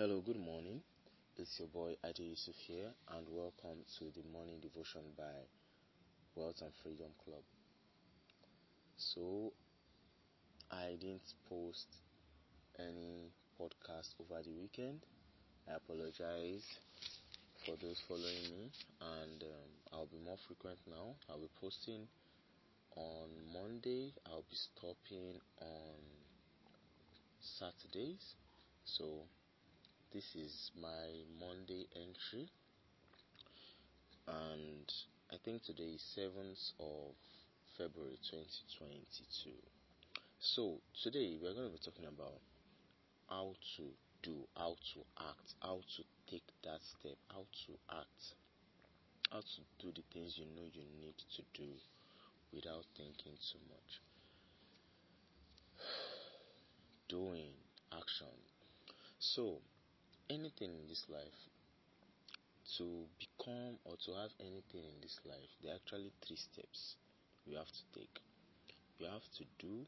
Hello, good morning. It's your boy Adi Yusuf here, and welcome to the morning devotion by Wealth and Freedom Club. So, I didn't post any podcast over the weekend. I apologize for those following me, and um, I'll be more frequent now. I'll be posting on Monday, I'll be stopping on Saturdays. So, this is my Monday entry, and I think today is 7th of February 2022. So, today we're going to be talking about how to do, how to act, how to take that step, how to act, how to do the things you know you need to do without thinking too much. Doing action. So, anything in this life, to become or to have anything in this life, there are actually three steps you have to take. You have to do,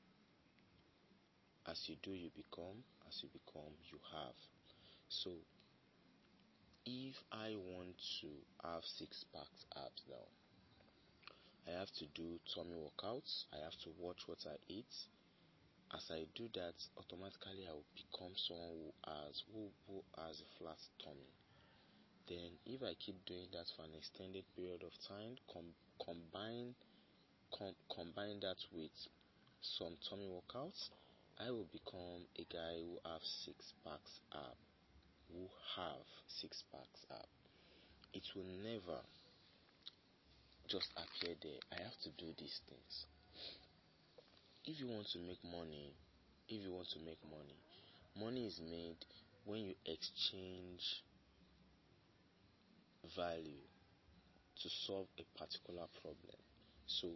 as you do, you become, as you become, you have. So, if I want to have six packs abs now, I have to do tummy workouts, I have to watch what I eat, as I do that, automatically I will become someone who has who, who has a flat tummy. Then, if I keep doing that for an extended period of time, com- combine com- combine that with some tummy workouts, I will become a guy who have six packs up. Who have six packs up. It will never just appear there. I have to do these things if you want to make money, if you want to make money, money is made when you exchange value to solve a particular problem. So,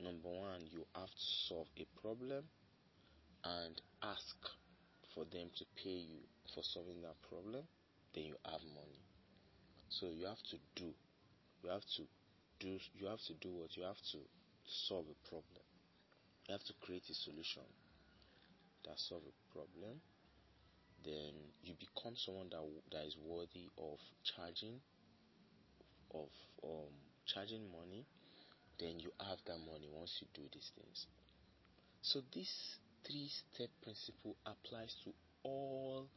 number one, you have to solve a problem and ask for them to pay you for solving that problem, then you have money. So, you have to do, you have to do, you have to do what you have to solve a problem. You have to create a solution that solve a problem. Then you become someone that that is worthy of charging, of um, charging money. Then you have that money once you do these things. So this three-step principle applies to all.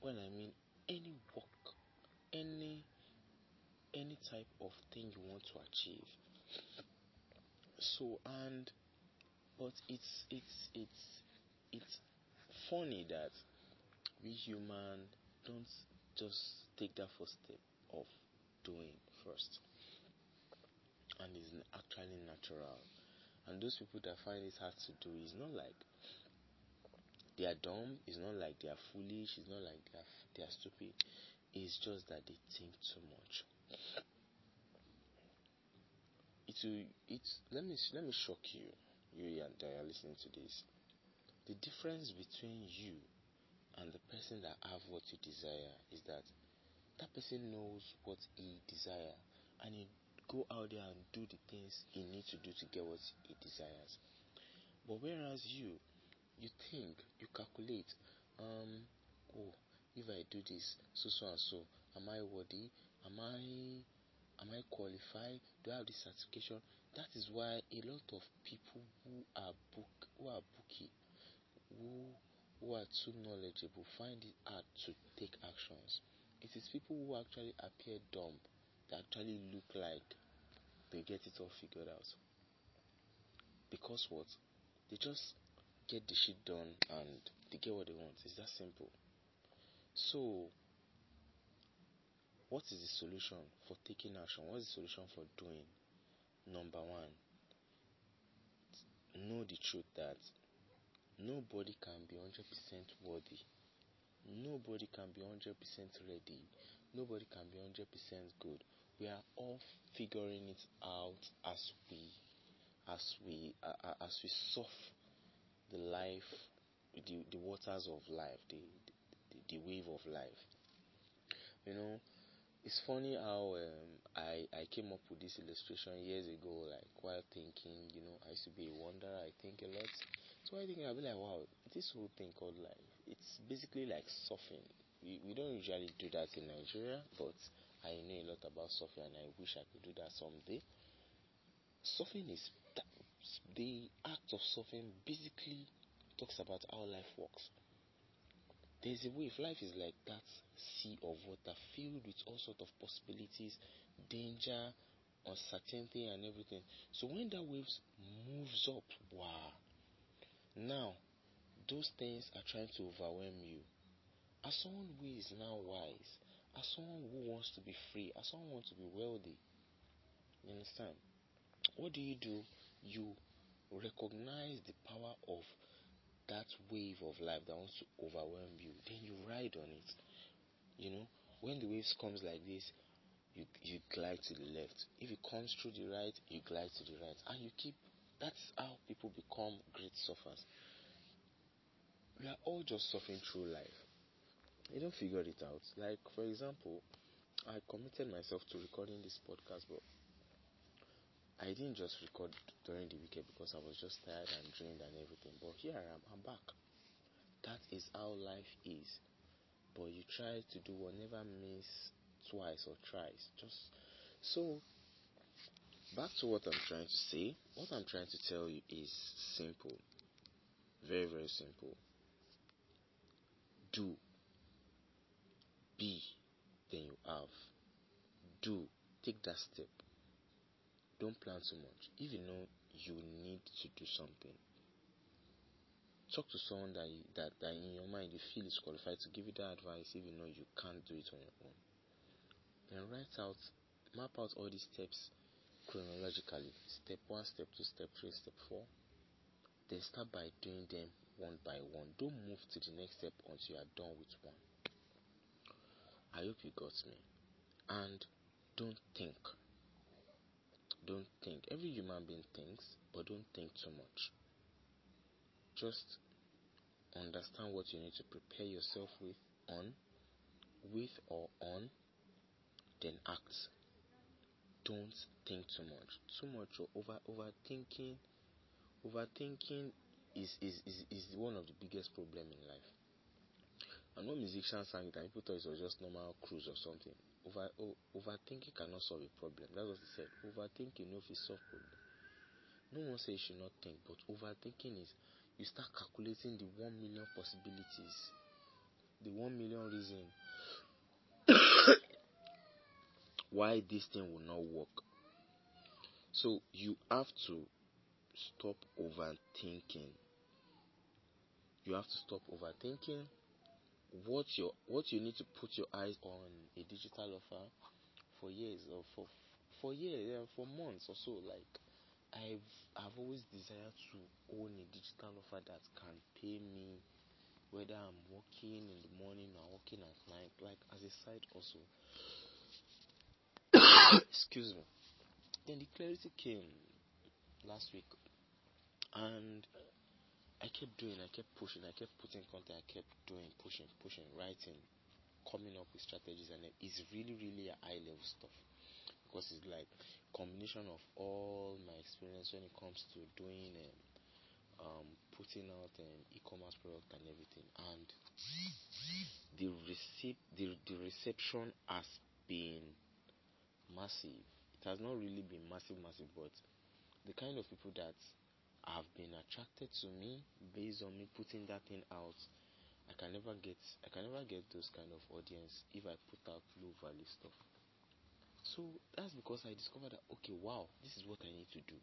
When I mean any work, any any type of thing you want to achieve. So and but it's it's it's it's funny that we human don't just take that first step of doing first. And it's actually natural. And those people that find it hard to do is not like they are dumb it's not like they are foolish it's not like they are, they are stupid. It's just that they think too much. It will it's let me let me shock you you that are listening to this, the difference between you and the person that have what you desire is that that person knows what he desire and he go out there and do the things he needs to do to get what he desires. But whereas you, you think, you calculate, um, oh, if I do this, so so and so, am I worthy? Am I am I qualified? Do I have the certification? That is why a lot of people who are book who are booky, who who are too knowledgeable find it hard to take actions. It is people who actually appear dumb that actually look like they get it all figured out. Because what? They just get the shit done and they get what they want. It's that simple. So what is the solution for taking action? What is the solution for doing? Number one, know the truth that nobody can be 100% worthy. Nobody can be 100% ready. Nobody can be 100% good. We are all figuring it out as we as we uh, as we surf the life the, the waters of life, the, the the wave of life. You know, it's funny how um, I I came up with this illustration years ago, like while thinking. You know, I used to be a wanderer. I think a lot. So I think I'll be like, wow, this whole thing called life. It's basically like surfing. we, we don't usually do that in Nigeria, but I know a lot about surfing and I wish I could do that someday. Surfing is the act of surfing basically talks about how life works. There's a wave. Life is like that filled with all sorts of possibilities, danger, uncertainty, and everything. So when that wave moves up, wow! Now those things are trying to overwhelm you. As someone who is now wise, as someone who wants to be free, as someone who wants to be wealthy, you understand? What do you do? You recognize the power of that wave of life that wants to overwhelm you, then you ride on it. You know, when the waves comes like this, you you glide to the left. If it comes through the right, you glide to the right, and you keep. That's how people become great surfers. We are all just suffering through life. You don't figure it out. Like for example, I committed myself to recording this podcast, but I didn't just record during the weekend because I was just tired and drained and everything. But here I am, I'm back. That is how life is. But you try to do one, never miss twice or thrice. Just so back to what I'm trying to say. What I'm trying to tell you is simple. Very, very simple. Do. Be. Then you have. Do. Take that step don't plan too much. If you know you need to do something, talk to someone that, you, that, that in your mind you feel is qualified to give you that advice you know you can't do it on your own. Then write out, map out all these steps chronologically. Step 1, step 2, step 3, step 4. Then start by doing them one by one. Don't move to the next step until you are done with one. I hope you got me. And don't think don't think. Every human being thinks, but don't think too much. Just understand what you need to prepare yourself with on, with or on, then act. Don't think too much. Too much or over overthinking overthinking is, is, is, is one of the biggest problem in life. And one musician sang it and people thought it was just normal cruise or something over oh, overthinking cannot solve a problem. That's what he said. Overthinking no fit solve problem. No one says you should not think, but overthinking is you start calculating the one million possibilities, the one million reason why this thing will not work. So you have to stop overthinking. You have to stop overthinking what your what you need to put your eyes on a digital offer for years or for for years for months or so like I've I've always desired to own a digital offer that can pay me whether I'm working in the morning or working at night like as a side also excuse me. Then the clarity came last week and I kept doing, I kept pushing, I kept putting content, I kept doing, pushing, pushing, writing, coming up with strategies, and it's really, really a high level stuff because it's like combination of all my experience when it comes to doing um, um, putting out an um, e-commerce product and everything, and the receipt, the, the reception has been massive. It has not really been massive, massive, but the kind of people that have been attracted to me based on me putting that thing out. I can never get I can never get those kind of audience if I put out low value stuff. So that's because I discovered that okay, wow, this is what I need to do.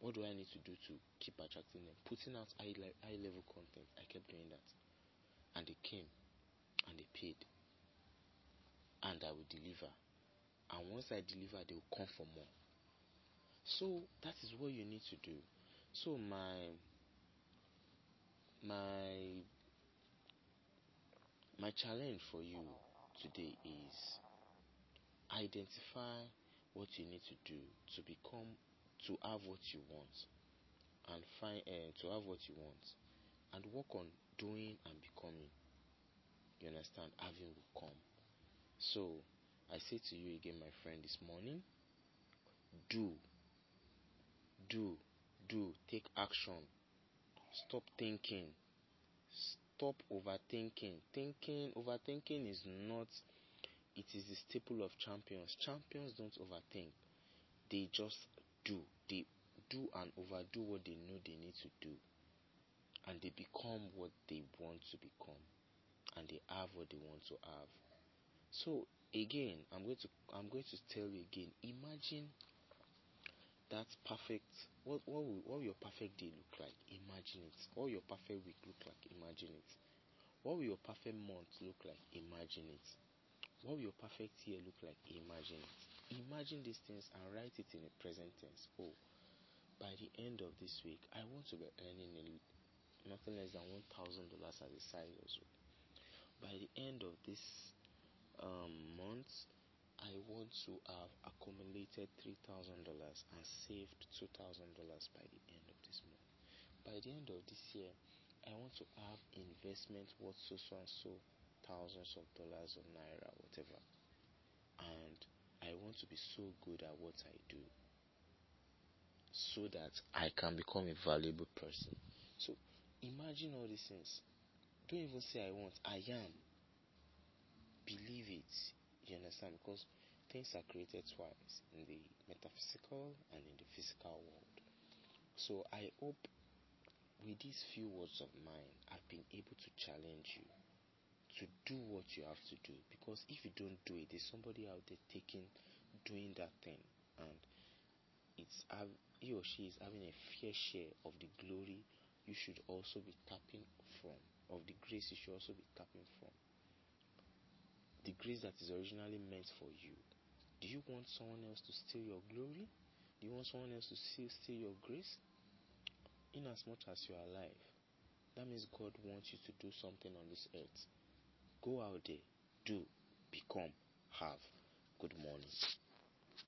What do I need to do to keep attracting them? Putting out high, high level content. I kept doing that. And they came and they paid. And I would deliver. And once I deliver, they will come for more. So that is what you need to do. So my my my challenge for you today is identify what you need to do to become to have what you want and find uh, to have what you want and work on doing and becoming. You understand? Having will come. So i say to you again my friend this morning do do do. Take action. Stop thinking. Stop overthinking. Thinking, overthinking is not. It is the staple of champions. Champions don't overthink. They just do. They do and overdo what they know they need to do, and they become what they want to become, and they have what they want to have. So again, I'm going to I'm going to tell you again. Imagine that perfect. What what will, what will your perfect day look like? Imagine it. What will your perfect week look like? Imagine it. What will your perfect month look like? Imagine it. What will your perfect year look like? Imagine it. Imagine these things and write it in the present tense. Oh, by the end of this week, I want to be earning nothing less than one thousand dollars as a side hustle. By the end of this um, month, I want to have accumulated three thousand dollars and saved two thousand dollars by the end of this month. By the end of this year, I want to have investment worth so so and so thousands of dollars or naira, whatever. And I want to be so good at what I do so that I can become a valuable person. So imagine all these things. Don't even say I want, I am. Believe it. You understand? Because things are created twice in the metaphysical and in the physical world. So I hope with these few words of mine, I've been able to challenge you to do what you have to do. Because if you don't do it, there's somebody out there taking, doing that thing, and it's he or she is having a fair share of the glory you should also be tapping from, of the grace you should also be tapping from. The grace that is originally meant for you. Do you want someone else to steal your glory? Do you want someone else to steal, steal your grace? In as much as you are alive, that means God wants you to do something on this earth. Go out there, do, become, have. Good morning.